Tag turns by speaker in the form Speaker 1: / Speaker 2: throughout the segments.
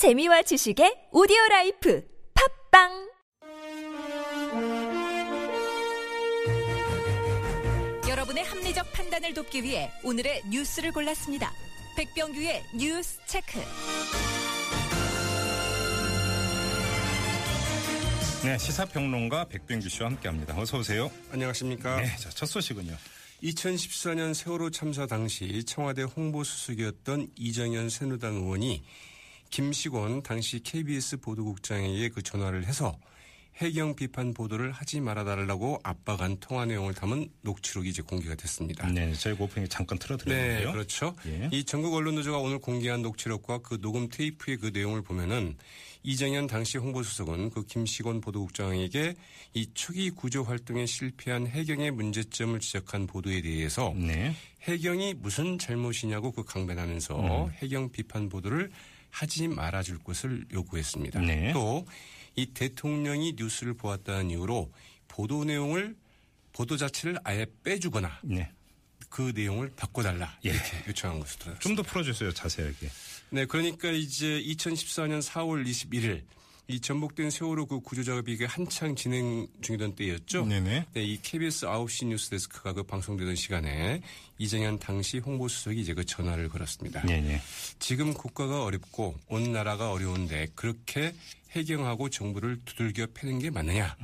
Speaker 1: 재미와 지식의 오디오 라이프 팝빵 여러분의 합리적 판단을 돕기 위해 오늘의 뉴스를 골랐습니다. 백병규의 뉴스 체크.
Speaker 2: 네, 시사평론가 백병규 씨와 함께합니다. 어서 오세요.
Speaker 3: 안녕하십니까.
Speaker 2: 네, 자, 첫 소식은요.
Speaker 3: 2014년 세월호 참사 당시 청와대 홍보수석이었던 이정현 새누당 의원이 김시곤 당시 KBS 보도국장에게 그 전화를 해서 해경 비판 보도를 하지 말아달라고 압박한 통화 내용을 담은 녹취록이 이제 공개가 됐습니다.
Speaker 2: 네, 저희가 오프닝에 잠깐
Speaker 3: 네,
Speaker 2: 틀어드렸는데요.
Speaker 3: 그렇죠.
Speaker 2: 예.
Speaker 3: 이 전국 언론노조가 오늘 공개한 녹취록과 그 녹음 테이프의 그 내용을 보면은 이정현 당시 홍보수석은 그 김시곤 보도국장에게 이 초기 구조 활동에 실패한 해경의 문제점을 지적한 보도에 대해서
Speaker 2: 네.
Speaker 3: 해경이 무슨 잘못이냐고 그 강변하면서
Speaker 2: 음.
Speaker 3: 해경 비판 보도를 하지 말아줄 것을 요구했습니다.
Speaker 2: 네.
Speaker 3: 또이 대통령이 뉴스를 보았다는 이유로 보도 내용을 보도 자체를 아예 빼주거나
Speaker 2: 네.
Speaker 3: 그 내용을 바꿔달라
Speaker 2: 예.
Speaker 3: 이렇게 요청한 것으로.
Speaker 2: 좀 더 풀어주세요, 자세하게.
Speaker 3: 네, 그러니까 이제 2014년 4월 21일 이 전복된 세월호 그 구조 작업이 한창 진행 중이던 때였죠.
Speaker 2: 네네.
Speaker 3: 네, 이 KBS 9시 뉴스 데스크가 그 방송되던 시간에 이정현 당시 홍보수석이 이제 그 전화를 걸었습니다.
Speaker 2: 네, 네. 지금
Speaker 3: 지금 국가가 어렵고 온 나라가 어려운데 그렇게 해경하고 정부를 두들겨 패는 게 맞느냐?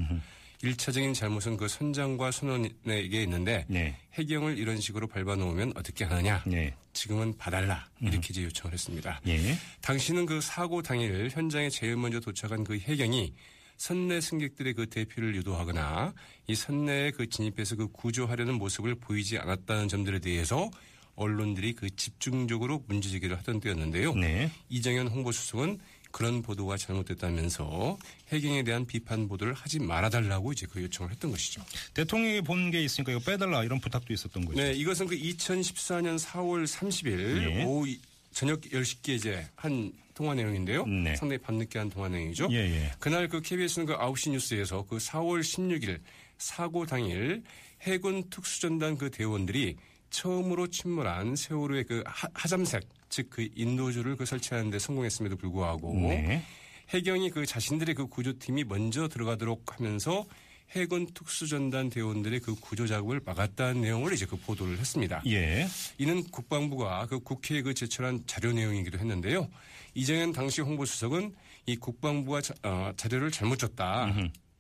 Speaker 3: 일차적인 잘못은 그 선장과 선원에게 있는데
Speaker 2: 네.
Speaker 3: 해경을 이런 식으로 밟아놓으면 어떻게 하느냐?
Speaker 2: 네.
Speaker 3: 지금은 봐달라 이렇게 이제 요청을 했습니다.
Speaker 2: 예.
Speaker 3: 당시는 그 사고 당일 현장에 제일 먼저 도착한 그 해경이 선내 승객들의 그 대피를 유도하거나 이 선내에 그 진입해서 그 구조하려는 모습을 보이지 않았다는 점들에 대해서 언론들이 그 집중적으로 문제제기를 하던 때였는데요.
Speaker 2: 네.
Speaker 3: 이정현 홍보수석은 그런 보도가 잘못됐다면서 해경에 대한 비판 보도를 하지 말아달라고 이제 그 요청을 했던 것이죠.
Speaker 2: 대통령이 본 게 있으니까 이거 빼달라 이런 부탁도 있었던 거죠.
Speaker 3: 네, 이것은 그 2014년 4월 30일
Speaker 2: 예.
Speaker 3: 오후 이- 저녁 10시께 이제 한 통화 내용인데요.
Speaker 2: 네.
Speaker 3: 상당히 밤늦게 한 통화 내용이죠.
Speaker 2: 예, 예.
Speaker 3: 그날 그 KBS는 그 9시 뉴스에서 그 4월 16일 사고 당일 해군 특수전단 그 대원들이 처음으로 침몰한 세월호의 그 하, 하잠색 즉 그 인도주를 그 설치하는 데 성공했음에도 불구하고
Speaker 2: 네.
Speaker 3: 해경이 그 자신들의 그 구조팀이 먼저 들어가도록 하면서 해군 특수전단 대원들의 그 구조 작업을 막았다는 내용을 이제 그 보도를 했습니다.
Speaker 2: 예.
Speaker 3: 이는 국방부가 그 국회에 그 제출한 자료 내용이기도 했는데요. 이정현 당시 홍보수석은 이 국방부가 자, 어, 자료를 잘못 줬다.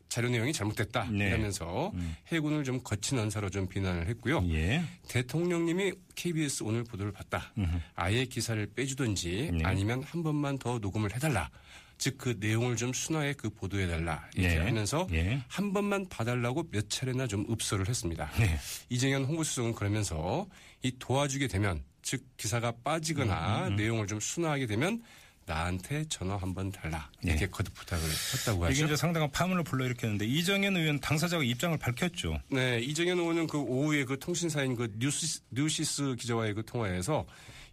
Speaker 3: 자료 내용이 잘못됐다.
Speaker 2: 네.
Speaker 3: 이러면서 해군을 좀 거친 언사로 좀 비난을 했고요.
Speaker 2: 예.
Speaker 3: 대통령님이 KBS 오늘 보도를 봤다. 아예 기사를 빼주든지
Speaker 2: 네.
Speaker 3: 아니면 한 번만 더 녹음을 해달라. 즉 그 내용을 좀 순화해 그 보도해달라. 이렇게
Speaker 2: 네.
Speaker 3: 하면서
Speaker 2: 예.
Speaker 3: 한 번만 봐달라고 몇 차례나 좀 읍소를 했습니다.
Speaker 2: 네.
Speaker 3: 이정현 홍보수석은 그러면서 이 도와주게 되면 즉 기사가 빠지거나
Speaker 2: 음,
Speaker 3: 내용을 좀 순화하게 되면 나한테 전화 한번 달라 이렇게 거듭 부탁을 했다고
Speaker 2: 네. 이게
Speaker 3: 하죠.
Speaker 2: 이제 상당한 파문을 불러일으켰는데 이정현 의원 당사자가 입장을 밝혔죠.
Speaker 3: 네, 이정현 의원은 그 오후에 그 통신사인 그 뉴시, 뉴시스 기자와의 그 통화에서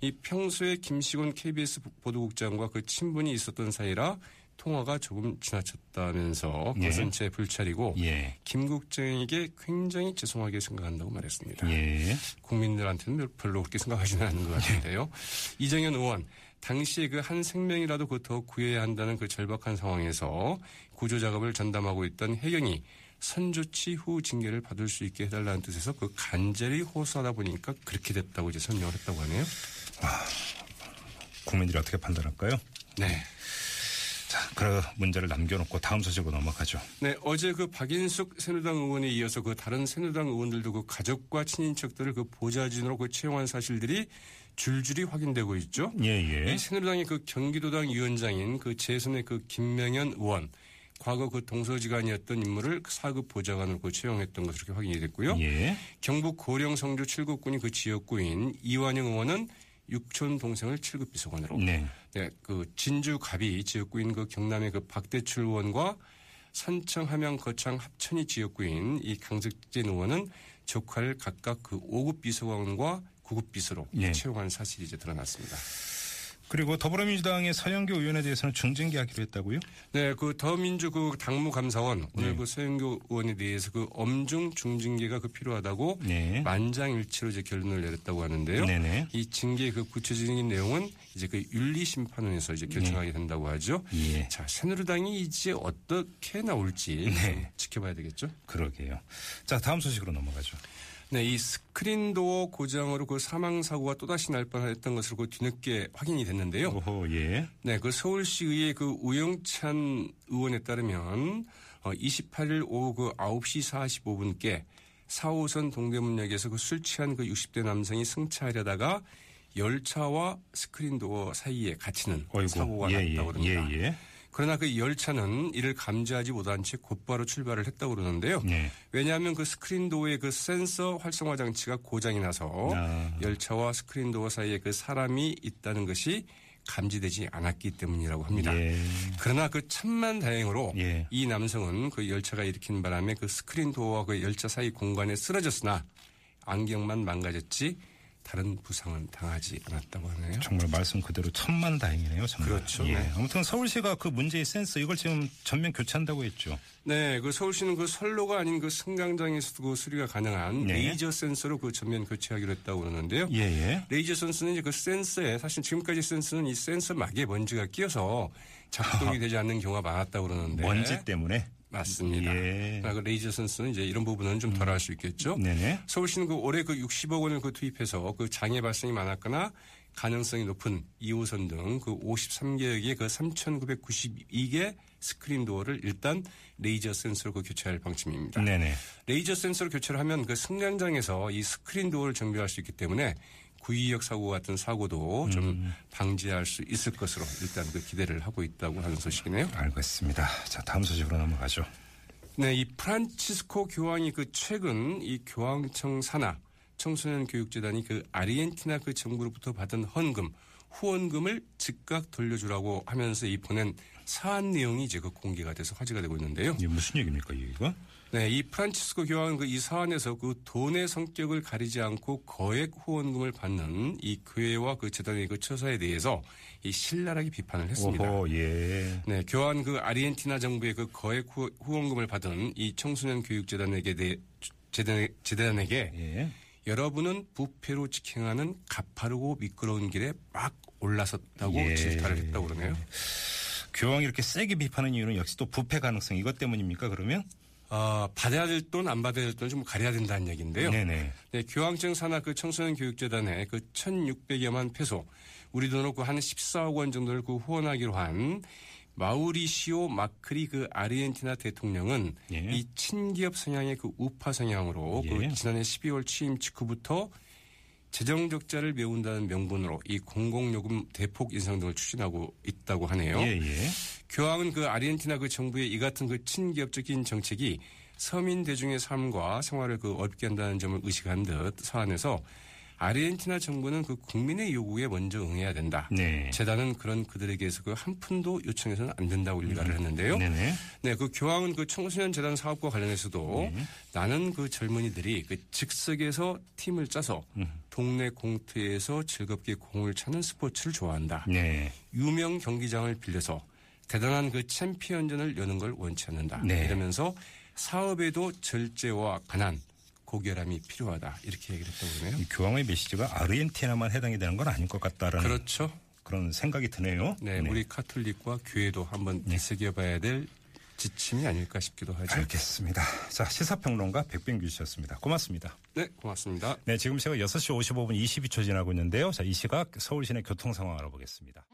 Speaker 3: 이 평소에 김시곤 KBS 보도국장과 그 친분이 있었던 사이라 통화가 조금 지나쳤다면서
Speaker 2: 예.
Speaker 3: 그것은 제 불찰이고
Speaker 2: 예.
Speaker 3: 김 국장에게 굉장히 죄송하게 생각한다고 말했습니다.
Speaker 2: 예.
Speaker 3: 국민들한테는 별로 그렇게 생각하지는 않는 것 같은데요. 이정현 의원 당시에 그 한 생명이라도 그더 구해야 한다는 그 절박한 상황에서 구조 작업을 전담하고 있던 해경이 선조치 후 징계를 받을 수 있게 해달라는 뜻에서 그 간절히 호소하다 보니까 그렇게 됐다고 이제 설명을 했다고 하네요.
Speaker 2: 국민들이 어떻게 판단할까요?
Speaker 3: 네.
Speaker 2: 자, 그 문제를 남겨놓고 다음 소식으로 넘어가죠.
Speaker 3: 네, 어제 그 박인숙 새누당 의원에 이어서 그 다른 새누당 의원들도 그 가족과 친인척들을 그 보좌진으로 그 채용한 사실들이 줄줄이 확인되고 있죠.
Speaker 2: 예, 예.
Speaker 3: 이 새누리당의 그 경기도당 위원장인 그 재선의 그 김명현 의원 과거 그 동서지간이었던 인물을 사급 보좌관으로 그 채용했던 것으로 이렇게 확인이 됐고요.
Speaker 2: 예.
Speaker 3: 경북 고령 성주 7급군이 그 지역구인 이완영 의원은 육촌 동생을 7급 비서관으로
Speaker 2: 네.
Speaker 3: 네, 그 진주 갑이 지역구인 그 경남의 그 박대출 의원과 산청 함양 거창 합천이 지역구인 이 강석진 의원은 조카를 각각 그 5급 비서관과 9급 비서로
Speaker 2: 네.
Speaker 3: 채용한 사실이 이제 드러났습니다.
Speaker 2: 그리고 더불어민주당의 서영교 의원에 대해서는 중징계하기로 했다고요?
Speaker 3: 네, 그 더민주 그 당무감사원 오늘
Speaker 2: 네.
Speaker 3: 그 서영교 의원에 대해서 그 엄중 중징계가 그 필요하다고
Speaker 2: 네.
Speaker 3: 만장일치로 이제 결론을 내렸다고 하는데요.
Speaker 2: 네네.
Speaker 3: 이 징계 그 구체적인 내용은 이제 그 윤리심판원에서 이제 결정하게 된다고 하죠.
Speaker 2: 예.
Speaker 3: 자, 새누리당이 이제 어떻게 나올지
Speaker 2: 네.
Speaker 3: 좀 지켜봐야 되겠죠.
Speaker 2: 그러게요. 자, 다음 소식으로 넘어가죠.
Speaker 3: 네, 이 스크린도어 고장으로 그 사망 사고가 또다시 날 뻔했던 것으로 그 뒤늦게 확인이 됐는데요.
Speaker 2: 오호, 예.
Speaker 3: 네, 그 서울시의회 그 우영찬 의원에 따르면 어 28일 오후 그 9시 45분께 4호선 동대문역에서 그 술 취한 그 60대 남성이 승차하려다가 열차와 스크린도어 사이에 갇히는
Speaker 2: 어이구.
Speaker 3: 사고가
Speaker 2: 예,
Speaker 3: 났다고
Speaker 2: 예,
Speaker 3: 그럽니다.
Speaker 2: 예, 예.
Speaker 3: 그러나 그 열차는 이를 감지하지 못한 채 곧바로 출발을 했다고 그러는데요.
Speaker 2: 네.
Speaker 3: 왜냐하면 그 스크린도어의 그 센서 활성화 장치가 고장이 나서
Speaker 2: 아.
Speaker 3: 열차와 스크린도어 사이에 그 사람이 있다는 것이 감지되지 않았기 때문이라고 합니다.
Speaker 2: 예.
Speaker 3: 그러나 그 천만 다행으로
Speaker 2: 예.
Speaker 3: 이 남성은 그 열차가 일으킨 바람에 그 스크린 도어와 그 열차 사이 공간에 쓰러졌으나 안경만 망가졌지 다른 부상은 당하지 않았다고 하네요.
Speaker 2: 정말 말씀 그대로 천만 다행이네요. 정말.
Speaker 3: 그렇죠.
Speaker 2: 예.
Speaker 3: 네.
Speaker 2: 아무튼 서울시가 그 문제의 센서 이걸 지금 전면 교체한다고 했죠.
Speaker 3: 네, 그 서울시는 그 선로가 아닌 그 승강장에서도 그 수리가 가능한
Speaker 2: 네.
Speaker 3: 레이저 센서로 그 전면 교체하기로 했다고 그러는데요.
Speaker 2: 예, 예.
Speaker 3: 레이저 센서는 이제 그 센서에 사실 지금까지 센서는 이 센서 막에 먼지가 끼어서 작동이 되지 않는 경우가 많았다고 그러는데
Speaker 2: 먼지 때문에.
Speaker 3: 맞습니다.
Speaker 2: 예.
Speaker 3: 그 레이저 센서는 이제 이런 부분은 좀 덜 할 수 있겠죠.
Speaker 2: 네네.
Speaker 3: 서울시는 그 올해 그 60억 원을 그 투입해서 그 장애 발생이 많았거나 가능성이 높은 2호선 등 그 53개의 그 3,992개 스크린 도어를 일단 레이저 센서로 그 교체할 방침입니다.
Speaker 2: 네네.
Speaker 3: 레이저 센서로 교체를 하면 그 승강장에서 이 스크린 도어를 정비할 수 있기 때문에 구의역 사고 같은 사고도 좀
Speaker 2: 음.
Speaker 3: 방지할 수 있을 것으로 일단 그 기대를 하고 있다고 하는 소식이네요.
Speaker 2: 알겠습니다. 자, 다음 소식으로 넘어가죠.
Speaker 3: 네, 이 프란치스코 교황이 그 최근 이 교황청 산하 청소년 교육재단이 그 아르헨티나 그 정부로부터 받은 헌금 후원금을 즉각 돌려주라고 하면서 이 보낸 사안 내용이 이제 그 공개가 돼서 화제가 되고 있는데요.
Speaker 2: 이게 무슨 얘기입니까, 이거?
Speaker 3: 네, 이 프란치스코 교황은 그 이 사안에서 그 돈의 성격을 가리지 않고 거액 후원금을 받는 이 교회와 그 재단의 그 처사에 대해서 이 신랄하게 비판을 했습니다.
Speaker 2: 오호, 예.
Speaker 3: 네, 교환 그 아르헨티나 정부의 그 거액 후, 후원금을 받은 이 청소년 교육 재단에게 대, 재단, 재단에게
Speaker 2: 예.
Speaker 3: 여러분은 부패로 직행하는 가파르고 미끄러운 길에 막 올라섰다고
Speaker 2: 예.
Speaker 3: 질타를 했다고 그러네요.
Speaker 2: 교황이 이렇게 세게 비판하는 이유는 역시 또 부패 가능성 이것 때문입니까, 그러면?
Speaker 3: 아, 받아야 될 돈, 안 받아야 될 돈 좀 가려야 된다는 얘기인데요.
Speaker 2: 네네.
Speaker 3: 네, 교황청 산하 그 청소년 교육재단에 그 1,600여만 페소, 우리 돈으로 그한 14억 원 정도를 그 후원하기로 한 마우리시오 마크리 그 아르헨티나 대통령은
Speaker 2: 예.
Speaker 3: 이 친기업 성향의 그 우파 성향으로
Speaker 2: 예.
Speaker 3: 그 지난해 12월 취임 직후부터 재정 적자를 메운다는 명분으로 이 공공요금 대폭 인상 등을 추진하고 있다고 하네요.
Speaker 2: 예, 예.
Speaker 3: 교황은 그 아르헨티나 그 정부의 이 같은 그 친기업적인 정책이 서민 대중의 삶과 생활을 그 어렵게 한다는 점을 의식한 듯 사안에서 아르헨티나 정부는 그 국민의 요구에 먼저 응해야 된다.
Speaker 2: 네.
Speaker 3: 재단은 그런 그들에게서 그 한 푼도 요청해서는 안 된다고 일가를 했는데요.
Speaker 2: 네네.
Speaker 3: 네, 그 교황은 그 청소년 재단 사업과 관련해서도
Speaker 2: 네.
Speaker 3: 나는 그 젊은이들이 그 즉석에서 팀을 짜서
Speaker 2: 음.
Speaker 3: 동네 공터에서 즐겁게 공을 차는 스포츠를 좋아한다.
Speaker 2: 네.
Speaker 3: 유명 경기장을 빌려서 대단한 그 챔피언전을 여는 걸 원치 않는다.
Speaker 2: 네.
Speaker 3: 이러면서 사업에도 절제와 가난, 고결함이 필요하다. 이렇게 얘기를 했다고 그러네요.
Speaker 2: 이 교황의 메시지가 아르헨티나만 해당이 되는 건 아닐 것 같다라는
Speaker 3: 그렇죠.
Speaker 2: 그런 생각이 드네요.
Speaker 3: 네, 우리 카톨릭과 교회도 한번
Speaker 2: 네.
Speaker 3: 되새겨봐야 될 지침이 아닐까 싶기도 하죠.
Speaker 2: 알겠습니다. 자, 시사평론가 백병규 씨였습니다. 고맙습니다.
Speaker 3: 네, 고맙습니다.
Speaker 2: 네, 지금 제가 6시 55분 22초 지나고 있는데요. 자, 이 시각 서울 시내 교통 상황 알아보겠습니다.